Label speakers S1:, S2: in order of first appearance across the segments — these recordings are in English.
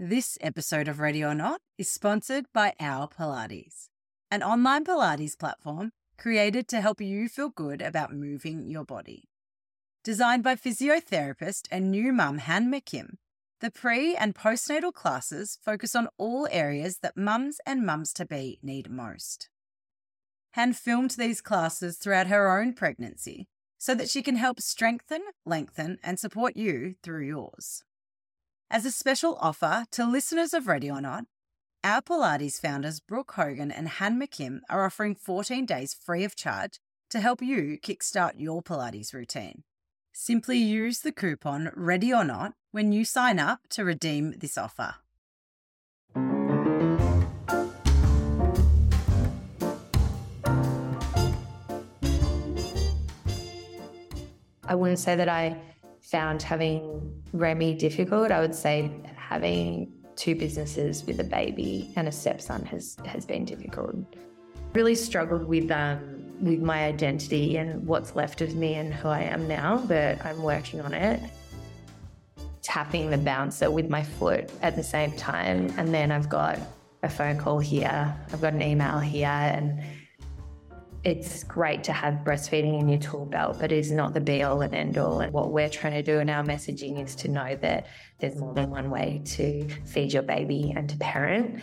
S1: This episode of Ready or Not is sponsored by Our Pilates, an online Pilates platform created to help you feel good about moving your body. Designed by physiotherapist and new mum Han McKim, the pre and postnatal classes focus on all areas that mums and mums to be need most. Han filmed these classes throughout her own pregnancy so that she can help strengthen, lengthen, and support you through yours. As a special offer to listeners of Ready or Not, our Pilates founders Brooke Hogan and Han McKim are offering 14 days free of charge to help you kickstart your Pilates routine. Simply use the coupon Ready or Not when you sign up to redeem this offer.
S2: I wouldn't say that I found having Remy difficult. I would say having two businesses with a baby and a stepson has has been difficult. Really struggled with um, with my identity and what's left of me and who I am now, but I'm working on it. Tapping the bouncer with my foot at the same time, and then I've got a phone call here, I've got an email here, and it's great to have breastfeeding in your tool belt, but it's not the be all and end all. And what we're trying to do in our messaging is to know that there's more than one way to feed your baby and to parent.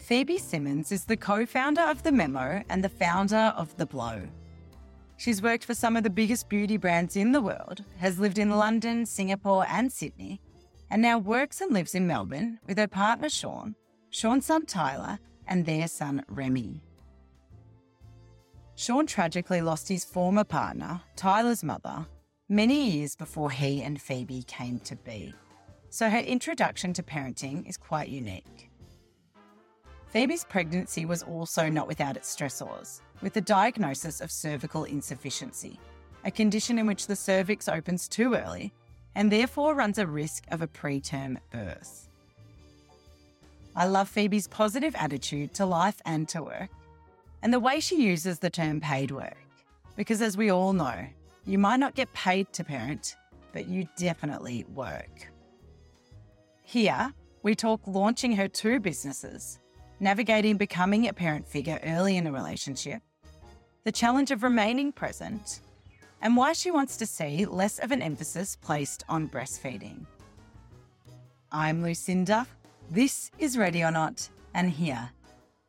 S1: Phoebe Simmonds is the co founder of The Memo and the founder of The Blow. She's worked for some of the biggest beauty brands in the world, has lived in London, Singapore, and Sydney, and now works and lives in Melbourne with her partner Shaun, Shaun's son Tyler, and their son Remy. Shaun tragically lost his former partner, Tyler's mother, many years before he and Phoebe came to be, so her introduction to parenting is quite unique. Phoebe's pregnancy was also not without its stressors, with the diagnosis of cervical insufficiency, a condition in which the cervix opens too early and therefore runs a risk of a preterm birth. I love Phoebe's positive attitude to life and to work, and the way she uses the term paid work. Because as we all know, you might not get paid to parent, but you definitely work. Here, we talk launching her two businesses, navigating becoming a parent figure early in a relationship, the challenge of remaining present, and why she wants to see less of an emphasis placed on breastfeeding. I'm Lucinda, this is Ready or Not, and here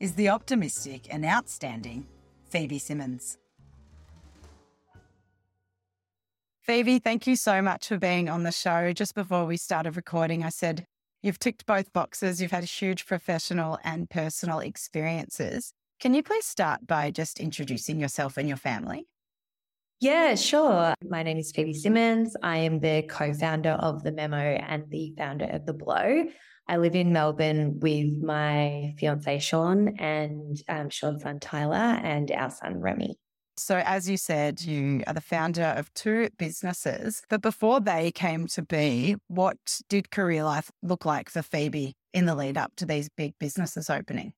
S1: is the optimistic and outstanding Phoebe Simmonds. Phoebe, thank you so much for being on the show. Just before we started recording, I said you've ticked both boxes. You've had huge professional and personal experiences. Can you please start by just introducing yourself and your family?
S2: Yeah, sure. My name is Phoebe Simmonds. I am the co founder of The Memo and the founder of The Blow. I live in Melbourne with my fiance Shaun and um, Shaun's son Tyler and our son Remy.
S1: So, as you said, you are the founder of two businesses. But before they came to be, what did career life look like for Phoebe in the lead up to these big businesses opening?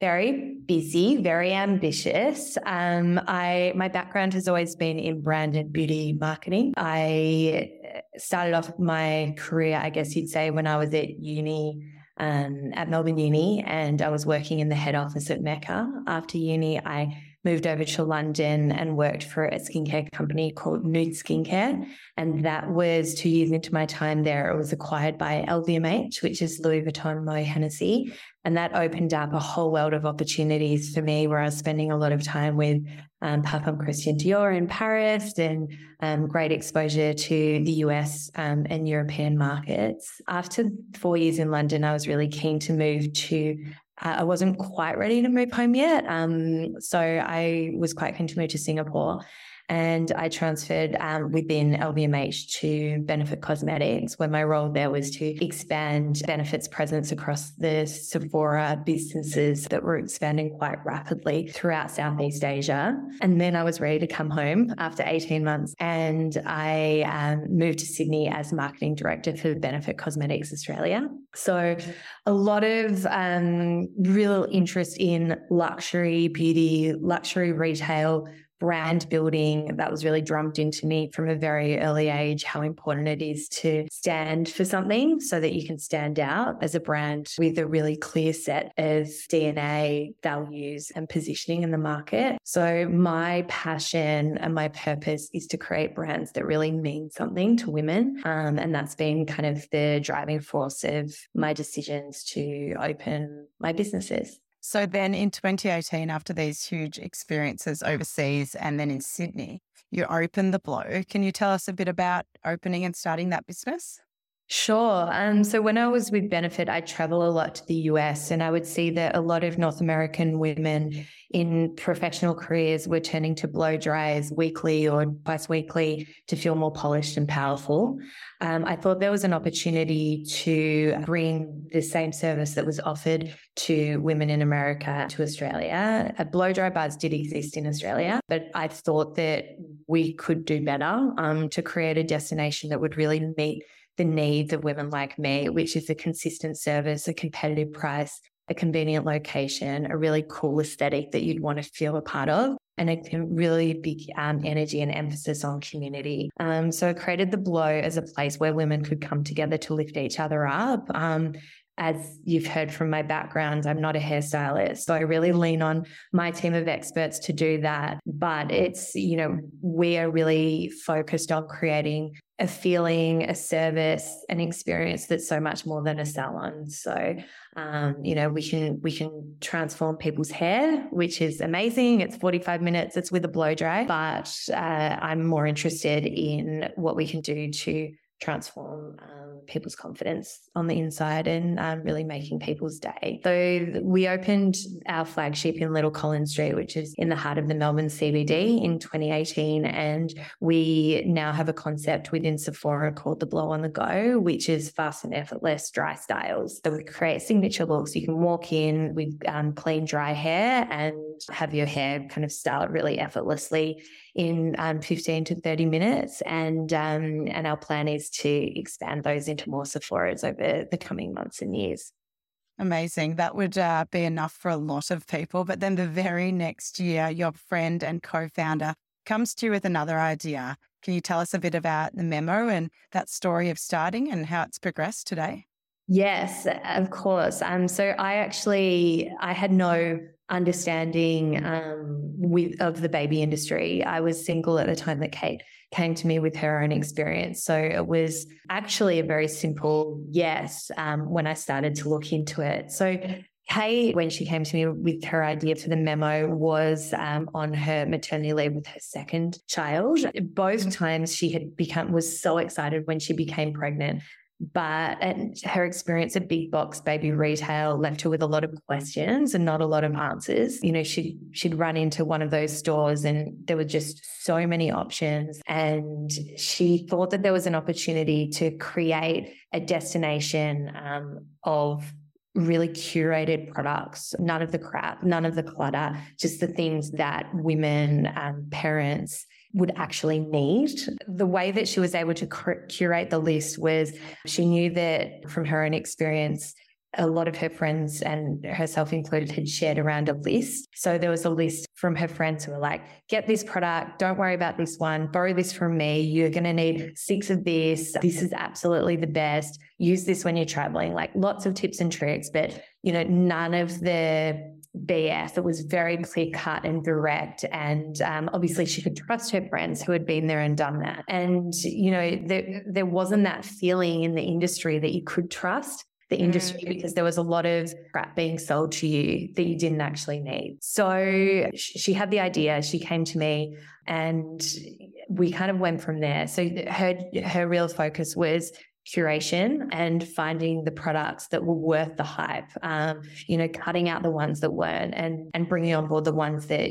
S2: Very busy, very ambitious. Um, I my background has always been in brand and beauty marketing. I started off my career, I guess you'd say, when I was at uni, um, at Melbourne Uni, and I was working in the head office at Mecca. After uni, I moved over to London and worked for a skincare company called Nude Skincare. And that was two years into my time there. It was acquired by LVMH, which is Louis Vuitton Moet Hennessy. And that opened up a whole world of opportunities for me where I was spending a lot of time with um, Parfum Christian Dior in Paris and um, great exposure to the US um, and European markets. After four years in London, I was really keen to move to uh, I wasn't quite ready to move home yet. Um, so I was quite keen to move to Singapore and I transferred um, within LVMH to Benefit Cosmetics, where my role there was to expand Benefit's presence across the Sephora businesses that were expanding quite rapidly throughout Southeast Asia. And then I was ready to come home after 18 months, and I um, moved to Sydney as marketing director for Benefit Cosmetics Australia. So, a lot of um, real interest in luxury beauty, luxury retail brand building that was really drummed into me from a very early age how important it is to stand for something so that you can stand out as a brand with a really clear set of DNA, values, and positioning in the market. So, my passion and my purpose is to create brands that really mean something to women. Um, and that's been kind of the driving force of my decisions to open my businesses.
S1: So then in 2018, after these huge experiences overseas and then in Sydney, you opened the blow. Can you tell us a bit about opening and starting that business?
S2: Sure. Um, so when I was with Benefit, I travel a lot to the US and I would see that a lot of North American women in professional careers were turning to blow dryers weekly or twice weekly to feel more polished and powerful. Um, I thought there was an opportunity to bring the same service that was offered to women in America to Australia. A blow dry bars did exist in Australia, but I thought that we could do better um, to create a destination that would really meet the needs of women like me, which is a consistent service, a competitive price, a convenient location, a really cool aesthetic that you'd want to feel a part of, and a really big um, energy and emphasis on community. Um, so I created the Blow as a place where women could come together to lift each other up. Um, as you've heard from my background, I'm not a hairstylist. So I really lean on my team of experts to do that. But it's, you know, we are really focused on creating a feeling, a service, an experience that's so much more than a salon. So, um, you know, we can we can transform people's hair, which is amazing. It's 45 minutes. It's with a blow dry, but uh, I'm more interested in what we can do to transform um, people's confidence on the inside and um, really making people's day. So we opened our flagship in Little Collins Street, which is in the heart of the Melbourne CBD in 2018. And we now have a concept within Sephora called the Blow on the Go, which is fast and effortless dry styles. So we create signature looks. You can walk in with um, clean, dry hair and have your hair kind of style it really effortlessly in um, 15 to 30 minutes. And, um, and our plan is to expand those into more Sephora's over the coming months and years.
S1: Amazing. That would uh, be enough for a lot of people. But then the very next year, your friend and co founder comes to you with another idea. Can you tell us a bit about the memo and that story of starting and how it's progressed today?
S2: Yes, of course. Um, so I actually I had no understanding um, with of the baby industry. I was single at the time that Kate came to me with her own experience. So it was actually a very simple yes um, when I started to look into it. So Kate, when she came to me with her idea for the memo, was um, on her maternity leave with her second child. Both times she had become was so excited when she became pregnant but her experience at big box baby retail left her with a lot of questions and not a lot of answers. You know, she'd she'd run into one of those stores and there were just so many options. And she thought that there was an opportunity to create a destination um, of really curated products, none of the crap, none of the clutter, just the things that women, um, parents, would actually need. The way that she was able to curate the list was she knew that from her own experience, a lot of her friends and herself included had shared around a list. So there was a list from her friends who were like, get this product, don't worry about this one, borrow this from me. You're going to need six of this. This is absolutely the best. Use this when you're traveling. Like lots of tips and tricks, but you know, none of the BS. It was very clear cut and direct. And um, obviously, she could trust her friends who had been there and done that. And, you know, there, there wasn't that feeling in the industry that you could trust the industry mm. because there was a lot of crap being sold to you that you didn't actually need. So she had the idea, she came to me and we kind of went from there. So her her real focus was curation and finding the products that were worth the hype. Um, you know, cutting out the ones that weren't and and bringing on board the ones that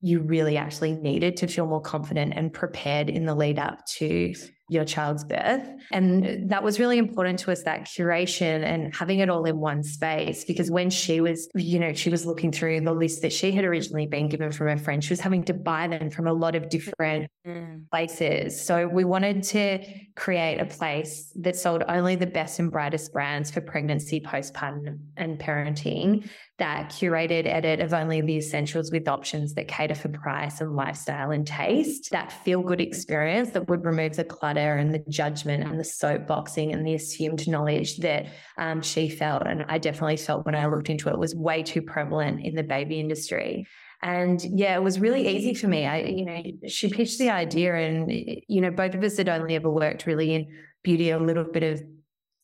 S2: you really actually needed to feel more confident and prepared in the lead up to your child's birth. And that was really important to us, that curation and having it all in one space. Because when she was, you know, she was looking through the list that she had originally been given from her friend, she was having to buy them from a lot of different mm. places. So we wanted to create a place that sold only the best and brightest brands for pregnancy, postpartum, and parenting that curated edit of only the essentials with options that cater for price and lifestyle and taste, that feel good experience that would remove the clutter and the judgment and the soapboxing and the assumed knowledge that um, she felt. And I definitely felt when I looked into it was way too prevalent in the baby industry. And yeah, it was really easy for me. I, you know, she pitched the idea, and you know, both of us had only ever worked really in beauty, a little bit of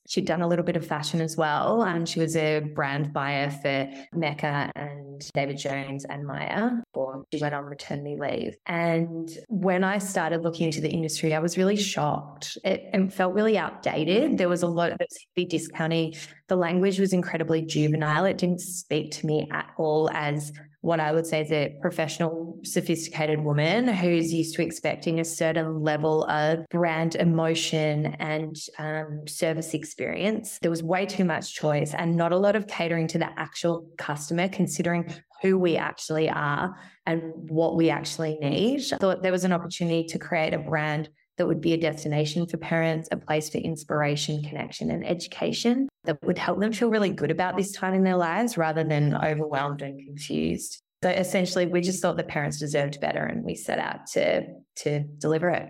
S2: She'd done a little bit of fashion as well. and she was a brand buyer for Mecca and David Jones and Myer before she went on maternity leave. And when I started looking into the industry, I was really shocked. It, it felt really outdated. There was a lot of heavy discounting. The language was incredibly juvenile. It didn't speak to me at all as what I would say is a professional, sophisticated woman who's used to expecting a certain level of brand emotion and um, service experience. There was way too much choice and not a lot of catering to the actual customer, considering who we actually are and what we actually need. I thought there was an opportunity to create a brand that would be a destination for parents, a place for inspiration, connection, and education that would help them feel really good about this time in their lives rather than overwhelmed and confused. So essentially, we just thought the parents deserved better and we set out to, to deliver it.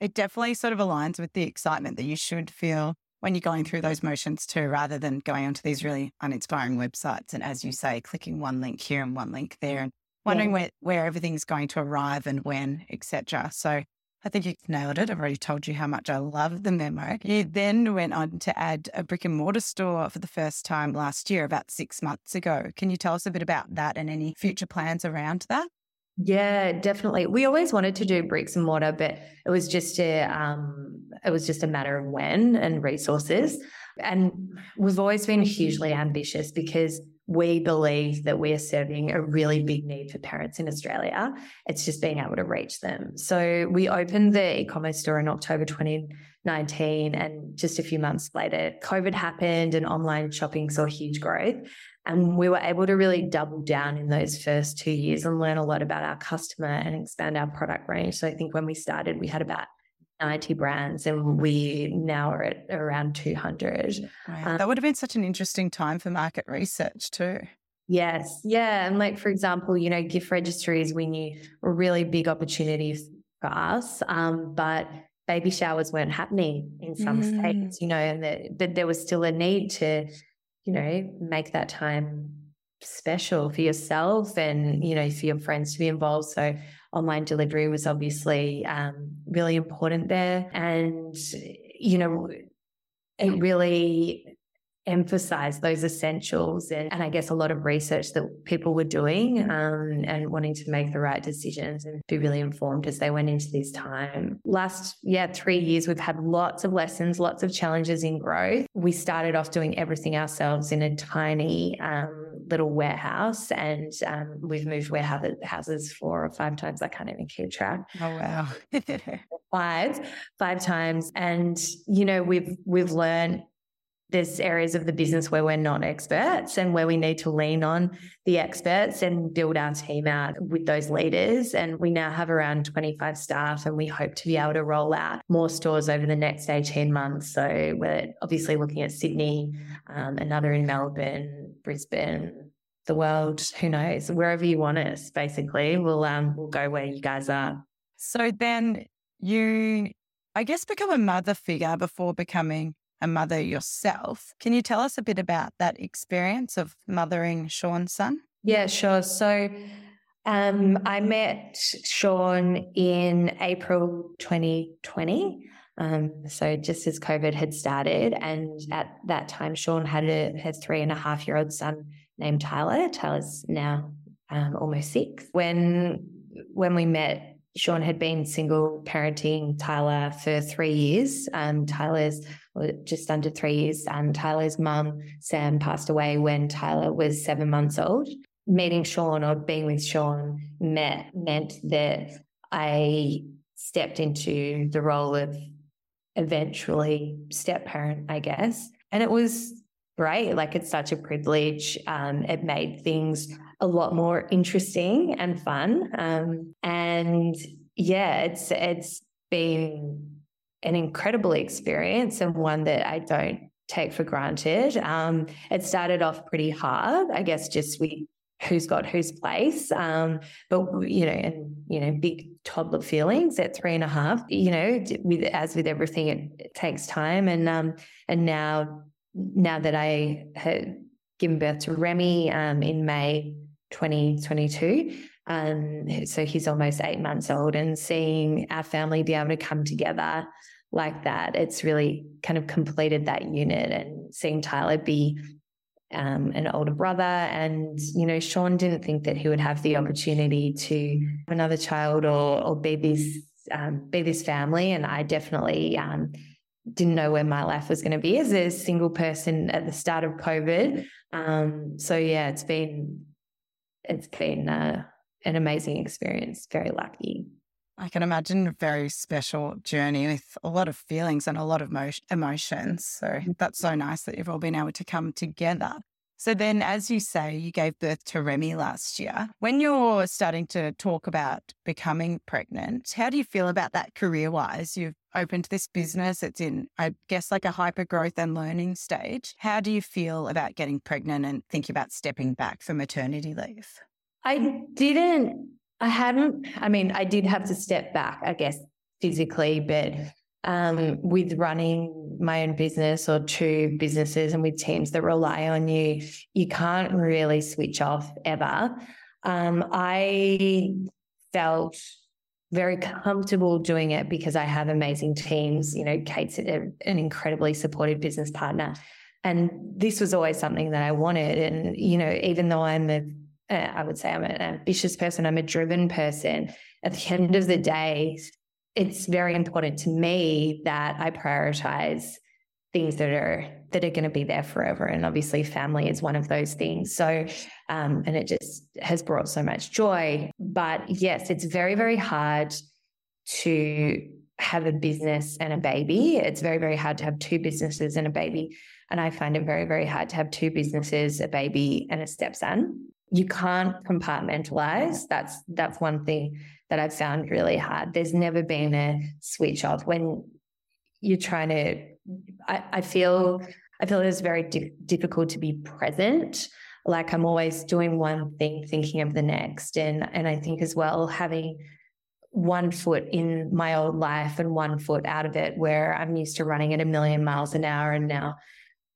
S1: It definitely sort of aligns with the excitement that you should feel when you're going through those motions too, rather than going onto these really uninspiring websites and, as you say, clicking one link here and one link there and wondering yeah. where, where everything's going to arrive and when, etc. So I think you nailed it. I've already told you how much I love the memo. You then went on to add a brick and mortar store for the first time last year, about six months ago. Can you tell us a bit about that and any future plans around that?
S2: Yeah, definitely. We always wanted to do bricks and mortar, but it was just a um, it was just a matter of when and resources. And we've always been hugely ambitious because we believe that we are serving a really big need for parents in Australia. It's just being able to reach them. So we opened the e-commerce store in October 2019 and just a few months later COVID happened and online shopping saw huge growth. And we were able to really double down in those first two years and learn a lot about our customer and expand our product range. So I think when we started, we had about 90 brands and we now are at around 200.
S1: Wow. Um, that would have been such an interesting time for market research too.
S2: Yes. Yeah. And like, for example, you know, gift registries we knew were really big opportunities for us. Um, but baby showers weren't happening in some mm. states, you know, and the, but there was still a need to, you know, make that time special for yourself and, you know, for your friends to be involved. So online delivery was obviously um, really important there. And, you know, it really emphasize those essentials and, and I guess a lot of research that people were doing um, and wanting to make the right decisions and be really informed as they went into this time. Last, yeah, three years, we've had lots of lessons, lots of challenges in growth. We started off doing everything ourselves in a tiny um, little warehouse and um, we've moved warehouses four or five times. I can't even keep track.
S1: Oh, wow.
S2: five, five times. And, you know, we've, we've learned there's areas of the business where we're not experts and where we need to lean on the experts and build our team out with those leaders. And we now have around 25 staff and we hope to be able to roll out more stores over the next 18 months. So we're obviously looking at Sydney, um, another in Melbourne, Brisbane, the world, who knows, wherever you want us, basically, we'll, um, we'll go where you guys are.
S1: So then you, I guess, become a mother figure before becoming a mother yourself. Can you tell us a bit about that experience of mothering Shaun's son?
S2: Yeah, sure. So um, I met Shaun in April 2020. Um, so just as COVID had started, and at that time, Shaun had a three and a half year old son named Tyler. Tyler's now um, almost six. When when we met, Shaun had been single parenting Tyler for three years. Um, Tyler's just under three years. And Tyler's mum, Sam, passed away when Tyler was seven months old. Meeting Shaun or being with Shaun met, meant that I stepped into the role of eventually step parent, I guess. And it was great. Like it's such a privilege. Um, it made things a lot more interesting and fun. Um, and yeah, it's it's been an incredible experience and one that I don't take for granted. Um, it started off pretty hard, I guess, just with who's got whose place. Um, but you know, and you know, big toddler feelings at three and a half. You know, with as with everything, it, it takes time. And um, and now, now that I had given birth to Remy um, in May 2022. Um, so he's almost eight months old, and seeing our family be able to come together like that, it's really kind of completed that unit. And seeing Tyler be um, an older brother. And, you know, Shaun didn't think that he would have the opportunity to have another child or, or be this, um, be this family. And I definitely um, didn't know where my life was going to be as a single person at the start of COVID. Um, so yeah, it's been, it's been uh, an amazing experience. Very lucky.
S1: I can imagine a very special journey with a lot of feelings and a lot of mo- emotions. So mm-hmm. that's so nice that you've all been able to come together. So then, as you say, you gave birth to Remy last year. When you're starting to talk about becoming pregnant, how do you feel about that career wise? You've opened this business, it's in, I guess, like a hyper growth and learning stage. How do you feel about getting pregnant and thinking about stepping back for maternity leave?
S2: I didn't I hadn't, I mean, I did have to step back, I guess, physically, but um, with running my own business or two businesses and with teams that rely on you, you can't really switch off ever. Um, I felt very comfortable doing it because I have amazing teams. You know, Kate's an incredibly supportive business partner. And this was always something that I wanted. And, you know, even though I'm a uh, would say I'm an ambitious person, I'm a driven person. At the end of the day, it's very important to me that I prioritize things that are that are going to be there forever and obviously family is one of those things. So um, and it just has brought so much joy. But yes it's very very hard to have a business and a baby. It's very very hard to have two businesses and a baby and i find it very very hard to have two businesses a baby and a stepson. You can't compartmentalize. That's that's one thing that I've found really hard. There's never been a switch off when you're trying to. I, I feel I feel it's very di- difficult to be present. Like I'm always doing one thing, thinking of the next, and and I think as well having one foot in my old life and one foot out of it, where I'm used to running at a million miles an hour, and now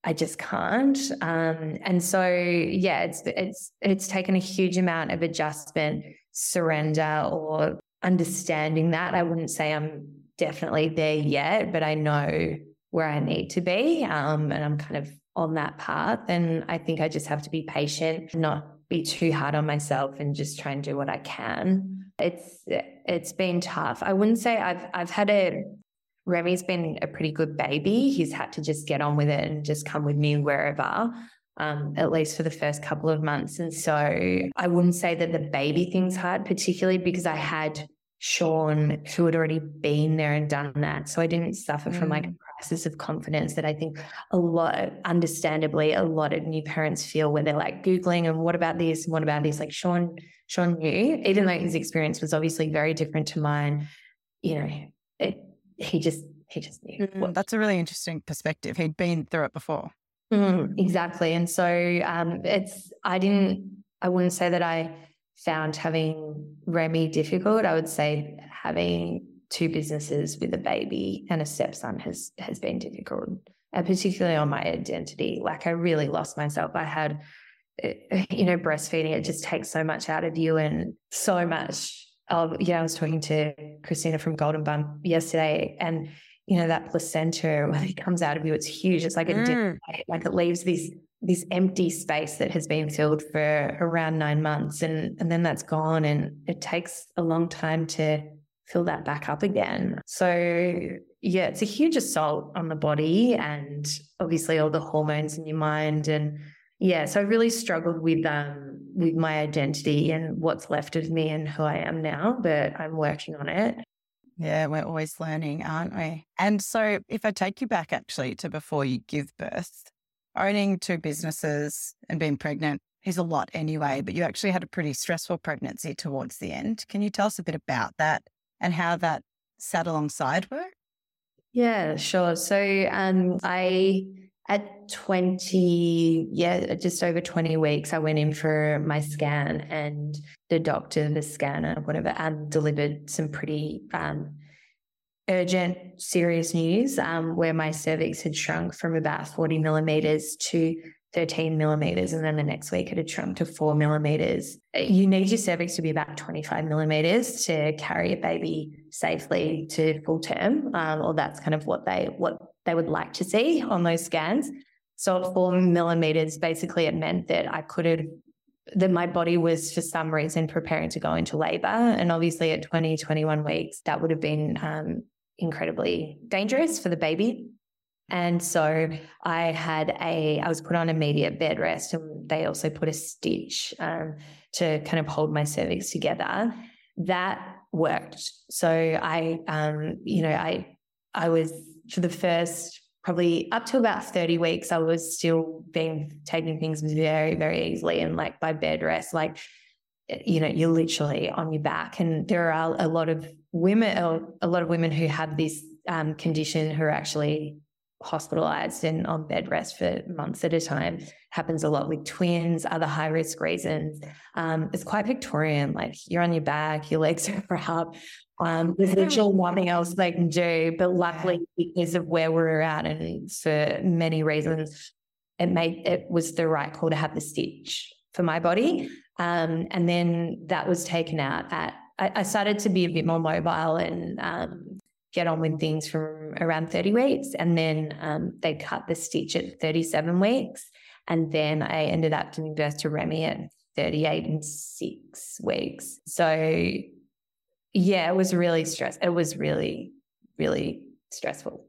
S2: I just can't. Um, and so, yeah, it's it's it's taken a huge amount of adjustment, surrender, or understanding that. I wouldn't say I'm definitely there yet, but I know where I need to be, um, and I'm kind of on that path. And I think I just have to be patient, not be too hard on myself, and just try and do what I can. It's it's been tough. I wouldn't say I've I've had a Remy's been a pretty good baby. He's had to just get on with it and just come with me wherever, um, at least for the first couple of months. And so I wouldn't say that the baby thing's hard, particularly because I had Shaun who had already been there and done that. So I didn't suffer mm. from like a mm. crisis of confidence that I think a lot, understandably, a lot of new parents feel where they're like Googling and what about this? And what about this? Like Shaun, Shaun knew, even though his experience was obviously very different to mine, you know, it, he just he just knew.
S1: Mm, that's a really interesting perspective. He'd been through it before.
S2: Mm, exactly, and so um, it's I didn't I wouldn't say that I found having Remy difficult. I would say having two businesses with a baby and a stepson has has been difficult, and particularly on my identity. Like I really lost myself. I had eh, you know breastfeeding it just takes so much out of you and so much um, yeah, I was talking to Christina from Golden Bump yesterday, and you know that placenta when it comes out of you, it's huge. It's like a mm. like it leaves this this empty space that has been filled for around nine months, and and then that's gone, and it takes a long time to fill that back up again. So yeah, it's a huge assault on the body, and obviously all the hormones in your mind, and yeah, so I really struggled with um with my identity and what's left of me and who I am now, but I'm working on it.
S1: Yeah, we're always learning, aren't we? And so, if I take you back actually to before you give birth, owning two businesses and being pregnant is a lot anyway, but you actually had a pretty stressful pregnancy towards the end. Can you tell us a bit about that and how that sat alongside work?
S2: Yeah, sure. So, um, I at 20, yeah, just over 20 weeks, I went in for my scan and the doctor, the scanner, whatever, um, delivered some pretty um, urgent, serious news um, where my cervix had shrunk from about 40 millimeters to 13 millimeters. And then the next week it had shrunk to four millimeters. You need your cervix to be about 25 millimeters to carry a baby safely to full term. Um, or that's kind of what they, what they would like to see on those scans. So at four millimeters, basically it meant that I could have that my body was for some reason preparing to go into labor. And obviously at 20, 21 weeks, that would have been um, incredibly dangerous for the baby. And so I had a, I was put on immediate bed rest and they also put a stitch um, to kind of hold my cervix together. That worked. So I, um, you know, I, I was for the first probably up to about 30 weeks, I was still being taking things very, very easily and like by bed rest, like, you know, you're literally on your back. And there are a lot of women, a lot of women who have this um, condition who are actually hospitalized and on bed rest for months at a time. Happens a lot with twins, other high risk reasons. Um, it's quite Victorian, like you're on your back, your legs are up. Um, there's literally nothing else they can do. But luckily, because of where we're at and for many reasons, it made it was the right call to have the stitch for my body. Um, and then that was taken out at I, I started to be a bit more mobile and um, get on with things from around 30 weeks. And then um, they cut the stitch at 37 weeks. And then I ended up giving birth to Remy at 38 and six weeks. So, yeah, it was really stress. It was really, really stressful.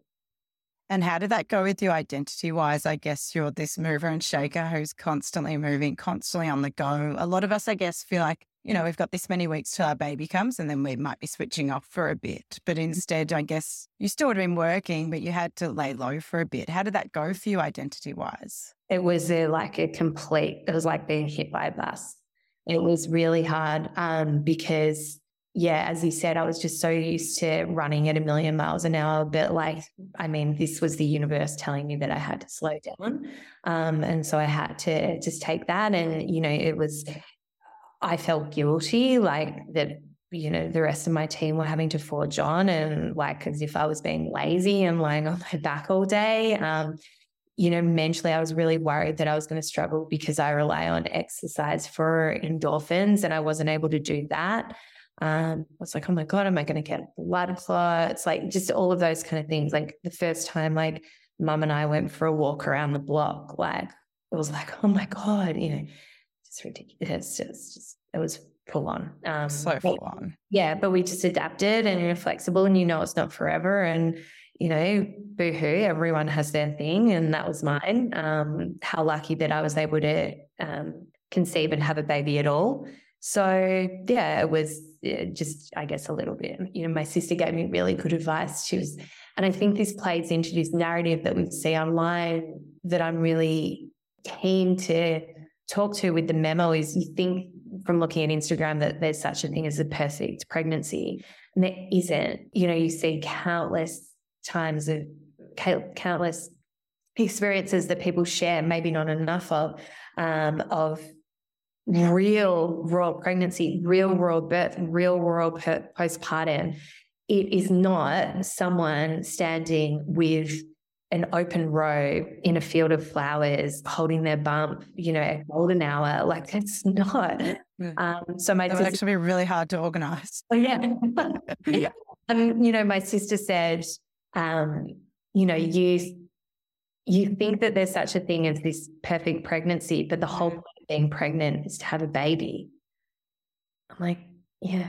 S1: And how did that go with you identity wise? I guess you're this mover and shaker who's constantly moving, constantly on the go. A lot of us, I guess, feel like you know, we've got this many weeks till our baby comes and then we might be switching off for a bit. But instead, I guess you still would have been working, but you had to lay low for a bit. How did that go for you identity wise?
S2: It was a, like a complete, it was like being hit by a bus. It was really hard um, because, yeah, as you said, I was just so used to running at a million miles an hour. But like, I mean, this was the universe telling me that I had to slow down. Um, and so I had to just take that. And, you know, it was, I felt guilty, like that, you know, the rest of my team were having to forge on and like as if I was being lazy and lying on my back all day. Um, you know, mentally, I was really worried that I was going to struggle because I rely on exercise for endorphins and I wasn't able to do that. Um, I was like, oh my God, am I going to get blood clots? Like just all of those kind of things. Like the first time, like mum and I went for a walk around the block, like it was like, oh my God, you know, it's ridiculous. It's just, it was full on.
S1: Um, so full on.
S2: Yeah, but we just adapted and you're flexible and you know it's not forever. And, you know, boohoo, everyone has their thing. And that was mine. Um, how lucky that I was able to um, conceive and have a baby at all. So, yeah, it was just, I guess, a little bit. You know, my sister gave me really good advice. She was, and I think this plays into this narrative that we see online that I'm really keen to talk to with the memo is you think from looking at Instagram that there's such a thing as a perfect pregnancy. And there isn't. You know, you see countless times of countless experiences that people share, maybe not enough of, um, of real world pregnancy, real world birth, real world postpartum. It is not someone standing with an open row in a field of flowers, holding their bump, you know, a golden hour. Like it's not. Um, so my
S1: that would actually be really hard to organize.
S2: Oh, yeah. yeah. And you know, my sister said, um, you know, you you think that there's such a thing as this perfect pregnancy, but the whole point of being pregnant is to have a baby. I'm like, yeah.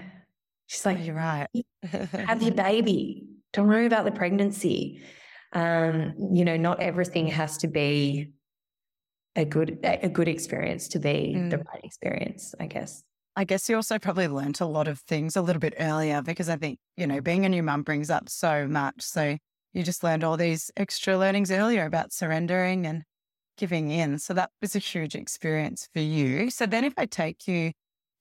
S2: She's like,
S1: you're right.
S2: have your baby. Don't worry about the pregnancy um, you know, not everything has to be a good a good experience to be mm. the right experience, I guess.
S1: I guess you also probably learned a lot of things a little bit earlier because I think, you know, being a new mum brings up so much. So you just learned all these extra learnings earlier about surrendering and giving in. So that was a huge experience for you. So then if I take you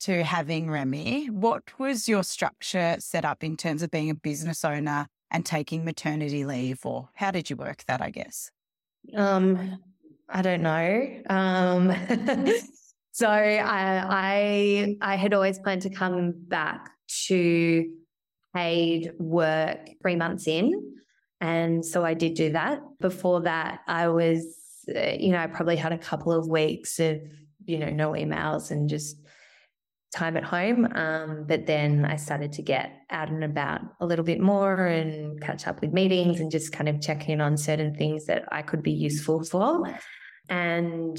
S1: to having Remy, what was your structure set up in terms of being a business owner and taking maternity leave or how did you work that, I guess?
S2: Um, I don't know. Um, so I, I, I had always planned to come back to paid work three months in. And so I did do that. Before that, I was, uh, you know, I probably had a couple of weeks of, you know, no emails and just time at home. Um, but then I started to get out and about a little bit more and catch up with meetings and just kind of check in on certain things that I could be useful for. And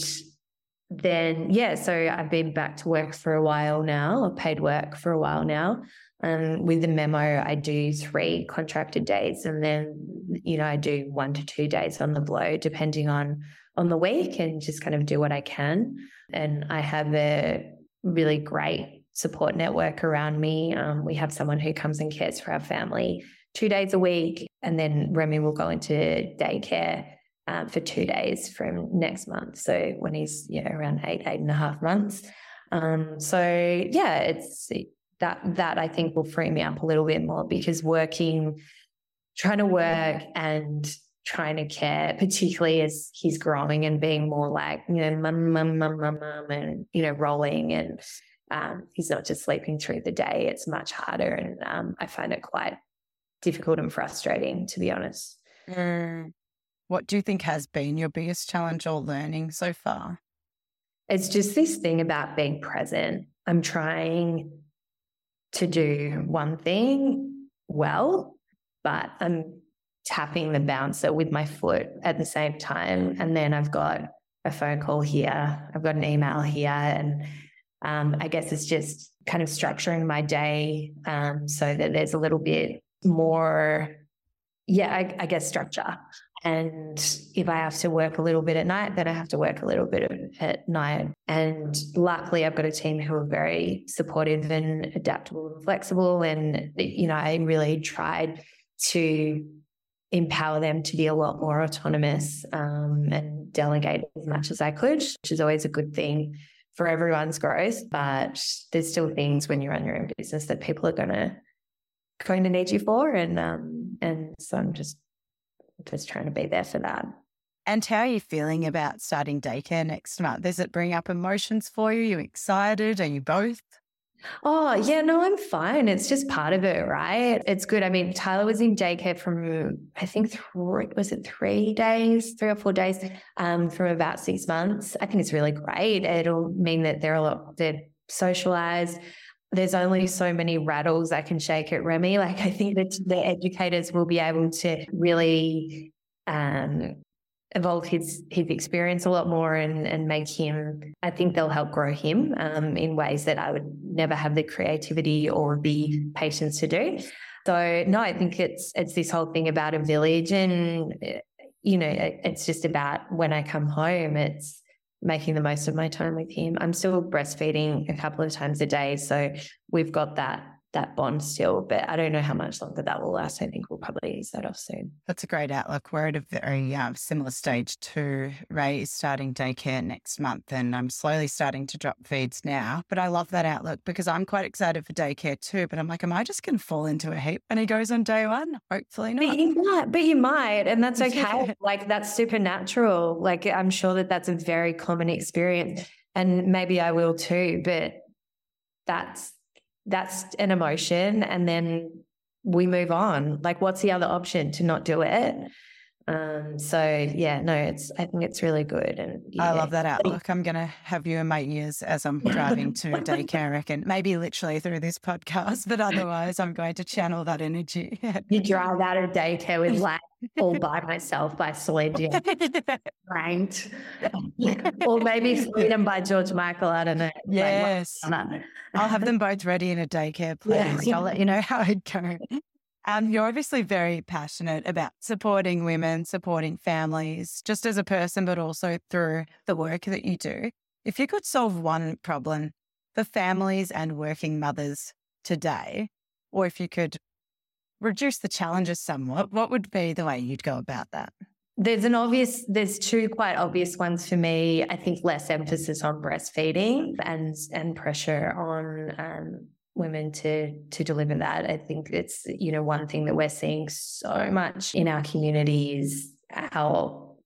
S2: then, yeah, so I've been back to work for a while now, or paid work for a while now. Um, with the memo, I do three contracted days, and then you know I do one to two days on the blow, depending on on the week, and just kind of do what I can. And I have a really great support network around me. Um, we have someone who comes and cares for our family two days a week, and then Remy will go into daycare um, for two days from next month. So when he's around eight, eight and a half months. Um, so yeah, it's that that I think will free me up a little bit more because working, trying to work and trying to care, particularly as he's growing and being more like, you know, mum, mum, mum, mum, mum, and, you know, rolling and um, he's not just sleeping through the day. It's much harder. And um, I find it quite difficult and frustrating, to be honest.
S1: Mm. What do you think has been your biggest challenge or learning so far?
S2: It's just this thing about being present. I'm trying to do one thing well, but I'm tapping the bouncer with my foot at the same time. And then I've got a phone call here, I've got an email here. And um, I guess it's just kind of structuring my day um, so that there's a little bit more, yeah, I, I guess structure. And if I have to work a little bit at night, then I have to work a little bit at night. And luckily, I've got a team who are very supportive and adaptable and flexible. And, you know, I really tried to empower them to be a lot more autonomous um, and delegate as much as I could, which is always a good thing for everyone's growth. But there's still things when you run your own business that people are to going to need you for, and um, and so I'm just just trying to be there for that.
S1: And how are you feeling about starting daycare next month? Does it bring up emotions for you? Are you excited? Are you both?
S2: Oh, yeah, no, I'm fine. It's just part of it, right? It's good. I mean, Tyler was in daycare from, I think, three, was it three days, three or four days um, from about six months. I think it's really great. It'll mean that they're a lot, they're socialized there's only so many rattles I can shake at Remy. Like I think that the educators will be able to really um, evolve his his experience a lot more and and make him. I think they'll help grow him um, in ways that I would never have the creativity or the patience to do. So no, I think it's it's this whole thing about a village, and you know, it's just about when I come home, it's making the most of my time with him. I'm still breastfeeding a couple of times a day. So we've got that that bond still, but I don't know how much longer that will last. I think we'll probably ease that off soon.
S1: That's a great outlook. We're at a very um, similar stage to Ray is starting daycare next month, and I'm slowly starting to drop feeds now. But I love that outlook because I'm quite excited for daycare too. But I'm like, am I just going to fall into a heap when he goes on day one? Hopefully not.
S2: But you might, but you might, and that's okay. like that's supernatural. Like I'm sure that that's a very common experience, and maybe I will too. But that's that's an emotion and then we move on like what's the other option to not do it um so yeah no it's i think it's really good and yeah.
S1: i love that outlook i'm gonna have you in my ears as i'm driving to daycare I reckon maybe literally through this podcast but otherwise i'm going to channel that energy
S2: you drive out of daycare with like all by myself by Celine Dion. right. or maybe Freedom by George Michael. I don't know.
S1: Yes. Like, I'll have them both ready in a daycare place. Yeah. I'll let you know how it goes. Um, you're obviously very passionate about supporting women, supporting families, just as a person, but also through the work that you do. If you could solve one problem for families and working mothers today, or if you could reduce the challenges somewhat, what would be the way you'd go about that?
S2: There's an obvious, there's two quite obvious ones for me. I think less emphasis on breastfeeding and and pressure on um, women to to deliver that. I think it's you know one thing that we're seeing so much in our community is how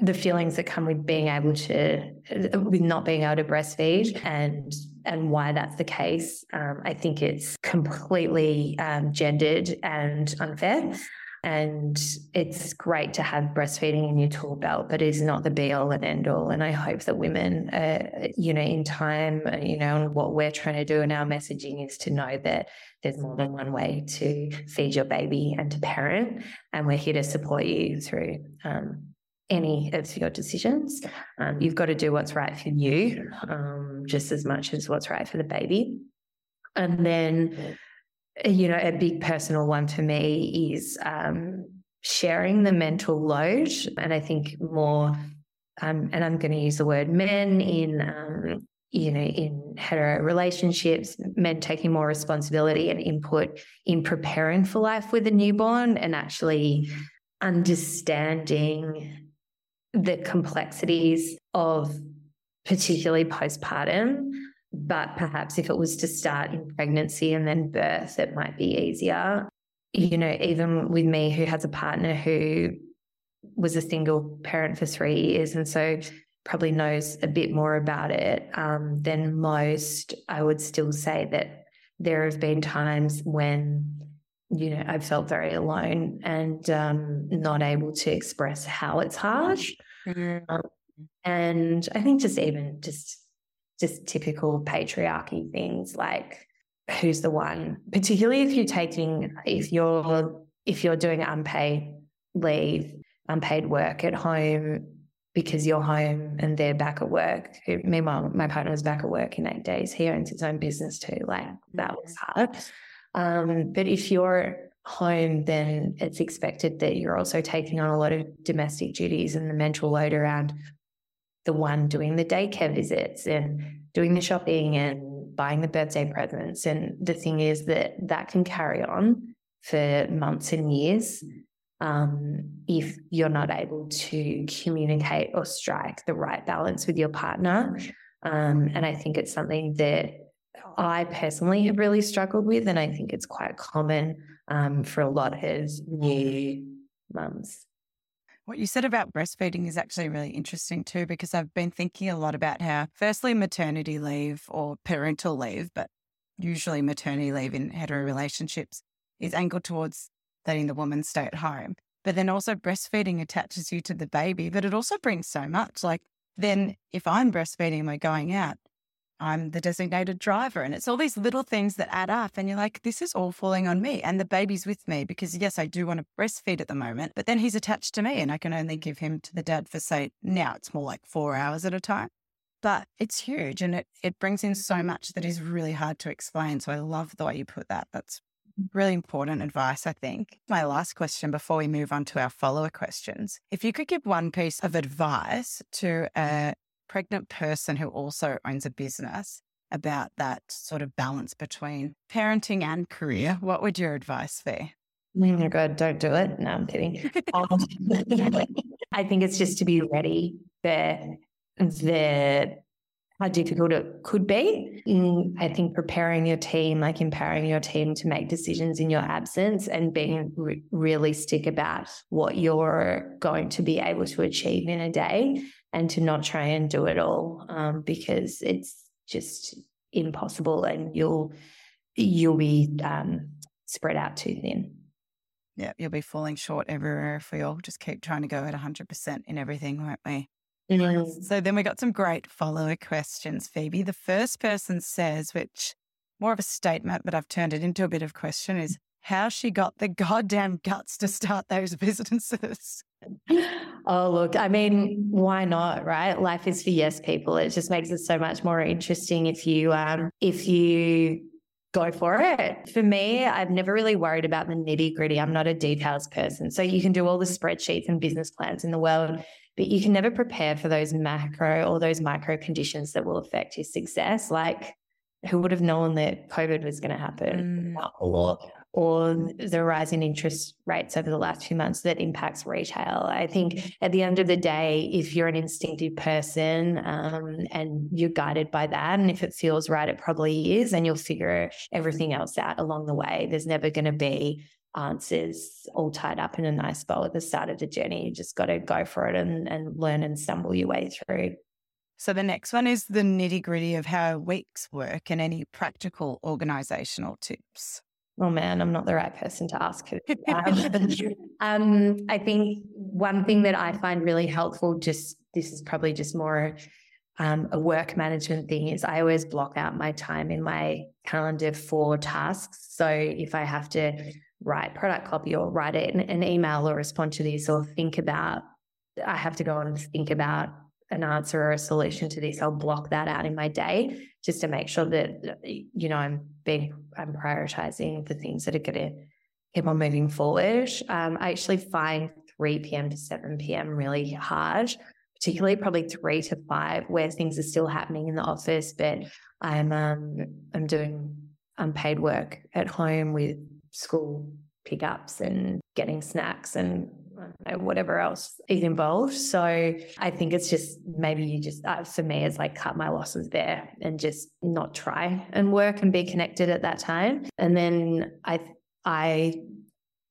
S2: the feelings that come with being able to with not being able to breastfeed and and why that's the case. Um, I think it's completely um, gendered and unfair. And it's great to have breastfeeding in your tool belt, but it's not the be all and end all. And I hope that women, uh, you know, in time, you know, and what we're trying to do in our messaging is to know that there's more than one way to feed your baby and to parent. And we're here to support you through um, any of your decisions. Um, you've got to do what's right for you um, just as much as what's right for the baby. And then you know, a big personal one for me is um, sharing the mental load. And I think more, um, and I'm going to use the word men in, um, you know, in hetero relationships, men taking more responsibility and input in preparing for life with a newborn and actually understanding the complexities of particularly postpartum but perhaps if it was to start in pregnancy and then birth, it might be easier. You know, even with me, who has a partner who was a single parent for three years, and so probably knows a bit more about it um, than most, I would still say that there have been times when you know I've felt very alone and um, not able to express how it's hard. Mm-hmm. Um, and I think just even just just typical patriarchy things like who's the one, particularly if you're taking, if you're, if you're doing unpaid leave, unpaid work at home because you're home and they're back at work. Meanwhile, my partner was back at work in eight days. He owns his own business too. Like that was hard. Um, but if you're home, then it's expected that you're also taking on a lot of domestic duties and the mental load around the one doing the daycare visits and doing the shopping and buying the birthday presents. And the thing is that that can carry on for months and years um, if you're not able to communicate or strike the right balance with your partner. Um, and I think it's something that I personally have really struggled with. And I think it's quite common um, for a lot of new mums.
S1: What you said about breastfeeding is actually really interesting too, because I've been thinking a lot about how, firstly, maternity leave or parental leave, but usually maternity leave in hetero relationships is angled towards letting the woman stay at home. But then also breastfeeding attaches you to the baby, but it also brings so much. Like, then if I'm breastfeeding and we're going out, I'm the designated driver. And it's all these little things that add up. And you're like, this is all falling on me. And the baby's with me because, yes, I do want to breastfeed at the moment, but then he's attached to me and I can only mm. give him to the dad for, say, now it's more like four hours at a time. But it's huge and it, it brings in so much that is really hard to explain. So I love the way you put that. That's really important advice, I think. My last question before we move on to our follower questions. If you could give one piece of advice to mm. a pregnant person who also owns a business about that sort of balance between parenting and career, what would your advice be?
S2: Oh my God, don't do it. No, I'm kidding. Um, I think it's just to be ready for the how difficult it could be. Mm, I think preparing your team, like empowering your team to make decisions in your absence and being re- realistic about what you're going to be able to achieve in a day and to not try and do it all um, because it's just impossible and you'll you'll be um, spread out too thin.
S1: Yeah, you'll be falling short everywhere if we all just keep trying to go at 100% in everything, won't we? Mm-hmm. So then we got some great follower questions, Phoebe. The first person says, which more of a statement, but I've turned it into a bit of question, is how she got the goddamn guts to start those businesses.
S2: Oh, look, I mean, why not, right? Life is for yes people. It just makes it so much more interesting if you um if you go for it. For me, I've never really worried about the nitty gritty. I'm not a details person. So you can do all the spreadsheets and business plans in the world, but you can never prepare for those macro or those micro conditions that will affect your success. Like, who would have known that COVID was going to happen? Mm. Or or the rise in interest rates over the last few months that impacts retail. I think at the end of the day, if you're an instinctive person um, and you're guided by that, and if it feels right, it probably is, and you'll figure everything else out along the way. There's never going to be answers all tied up in a nice bow at the start of the journey. You just got to go for it and, and learn and stumble your way through.
S1: So the next one is the nitty gritty of how weeks work and any practical organizational tips
S2: oh man, I'm not the right person to ask. um, I think one thing that I find really helpful, just this is probably just more um, a work management thing, is I always block out my time in my calendar for tasks. So if I have to write product copy or write an, an email or respond to this or think about, I have to go and think about an answer or a solution to this, I'll block that out in my day just to make sure that you know I'm I'm prioritizing the things that are going to keep on moving forward. Um, I actually find 3 p.m. to 7 p.m. really hard, particularly probably three to five, where things are still happening in the office, but I'm um, I'm doing unpaid work at home with school pickups and getting snacks and know, whatever else is involved. So I think it's just maybe you just, uh, for me, it's like cut my losses there and just not try and work and be connected at that time. And then I, I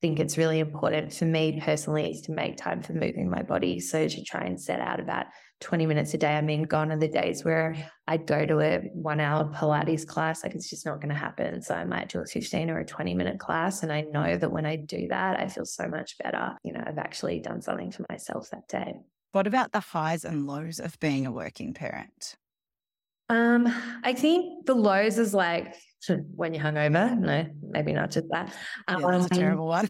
S2: think it's really important for me personally is to make time for moving my body. So to try and set out about 20 minutes a day. I mean, gone are the days where I'd go to a one hour Pilates class. Like it's just not going to happen. So I might do a 15 or a 20 minute class. And I know that when I do that, I feel so much better. You know, I've actually done something for myself that day.
S1: What about the highs and lows of being a working parent?
S2: Um, I think the lows is like when you're hungover. No, maybe not just that.
S1: Um, yeah, that's a terrible one.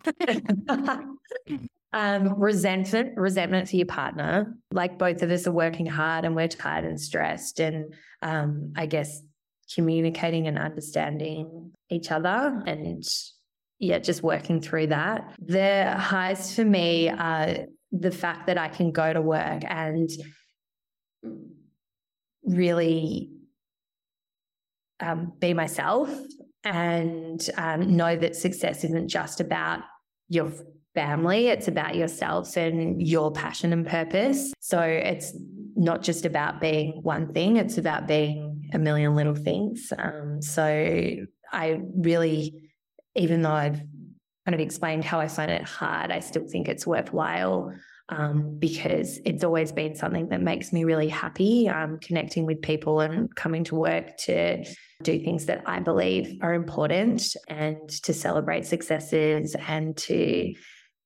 S2: um, resentment, resentment for your partner. Like both of us are working hard and we're tired and stressed, and um, I guess communicating and understanding each other, and yeah, just working through that. The highs for me are the fact that I can go to work and really um, be myself and um, know that success isn't just about your family, it's about yourself and your passion and purpose. So it's not just about being one thing, it's about being a million little things. Um, so I really, even though I've kind of explained how I find it hard, I still think it's worthwhile um, because it's always been something that makes me really happy um, connecting with people and coming to work to do things that I believe are important and to celebrate successes and to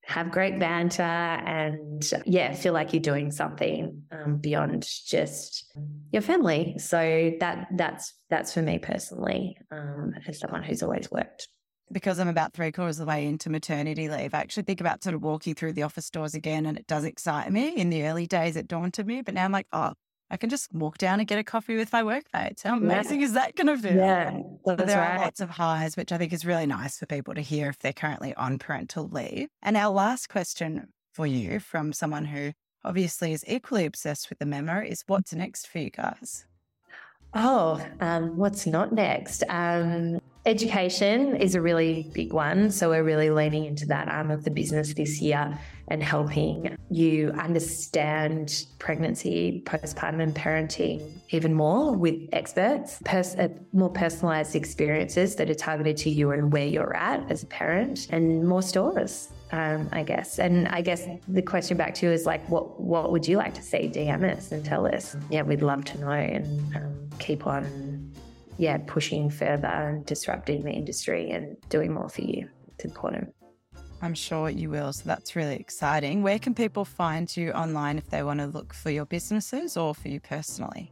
S2: have great banter and yeah feel like you're doing something um, beyond just your family so that that's that's for me personally um, as someone who's always worked
S1: because I'm about three quarters of the way into maternity leave, I actually think about sort of walking through the office doors again, and it does excite me. In the early days, it daunted me, but now I'm like, oh, I can just walk down and get a coffee with my workmates. How amazing yeah. is that going to feel?
S2: Yeah,
S1: but there right. are lots of highs, which I think is really nice for people to hear if they're currently on parental leave. And our last question for you from someone who obviously is equally obsessed with the memo is what's next for you guys?
S2: Oh, um, what's not next? Um, education is a really big one. So we're really leaning into that arm of the business this year and helping you understand pregnancy, postpartum, and parenting even more with experts, pers- uh, more personalized experiences that are targeted to you and where you're at as a parent, and more stores. Um, I guess. And I guess the question back to you is like, what what would you like to see? DM us and tell us. Yeah, we'd love to know and um, keep on, yeah, pushing further and disrupting the industry and doing more for you. It's important.
S1: I'm sure you will. So that's really exciting. Where can people find you online if they want to look for your businesses or for you personally?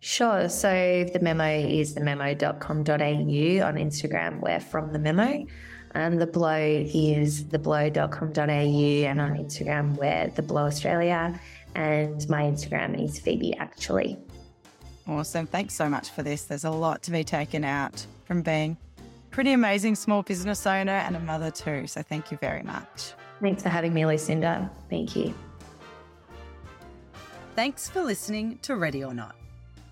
S2: Sure. So the memo is thememo.com.au on Instagram. We're from the memo. And the blow is theblow.com.au and on Instagram we're the blow Australia. And my Instagram is Phoebe actually.
S1: Awesome. Thanks so much for this. There's a lot to be taken out from being pretty amazing small business owner and a mother too. So thank you very much.
S2: Thanks for having me, Lucinda. Thank you.
S1: Thanks for listening to Ready or Not.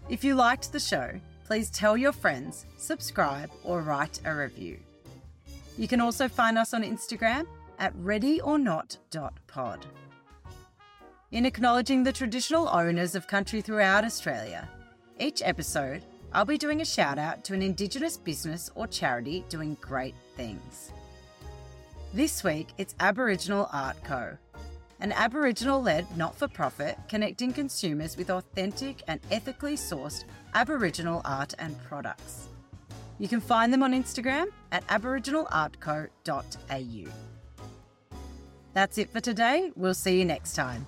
S1: If you liked the show, please tell your friends, subscribe, or write a review. You can also find us on Instagram at readyornot.pod. In acknowledging the traditional owners of country throughout Australia, each episode I'll be doing a shout out to an Indigenous business or charity doing great things. This week it's Aboriginal Art Co., an Aboriginal led not for profit connecting consumers with authentic and ethically sourced Aboriginal art and products. You can find them on Instagram at aboriginalartco.au. That's it for today. We'll see you next time.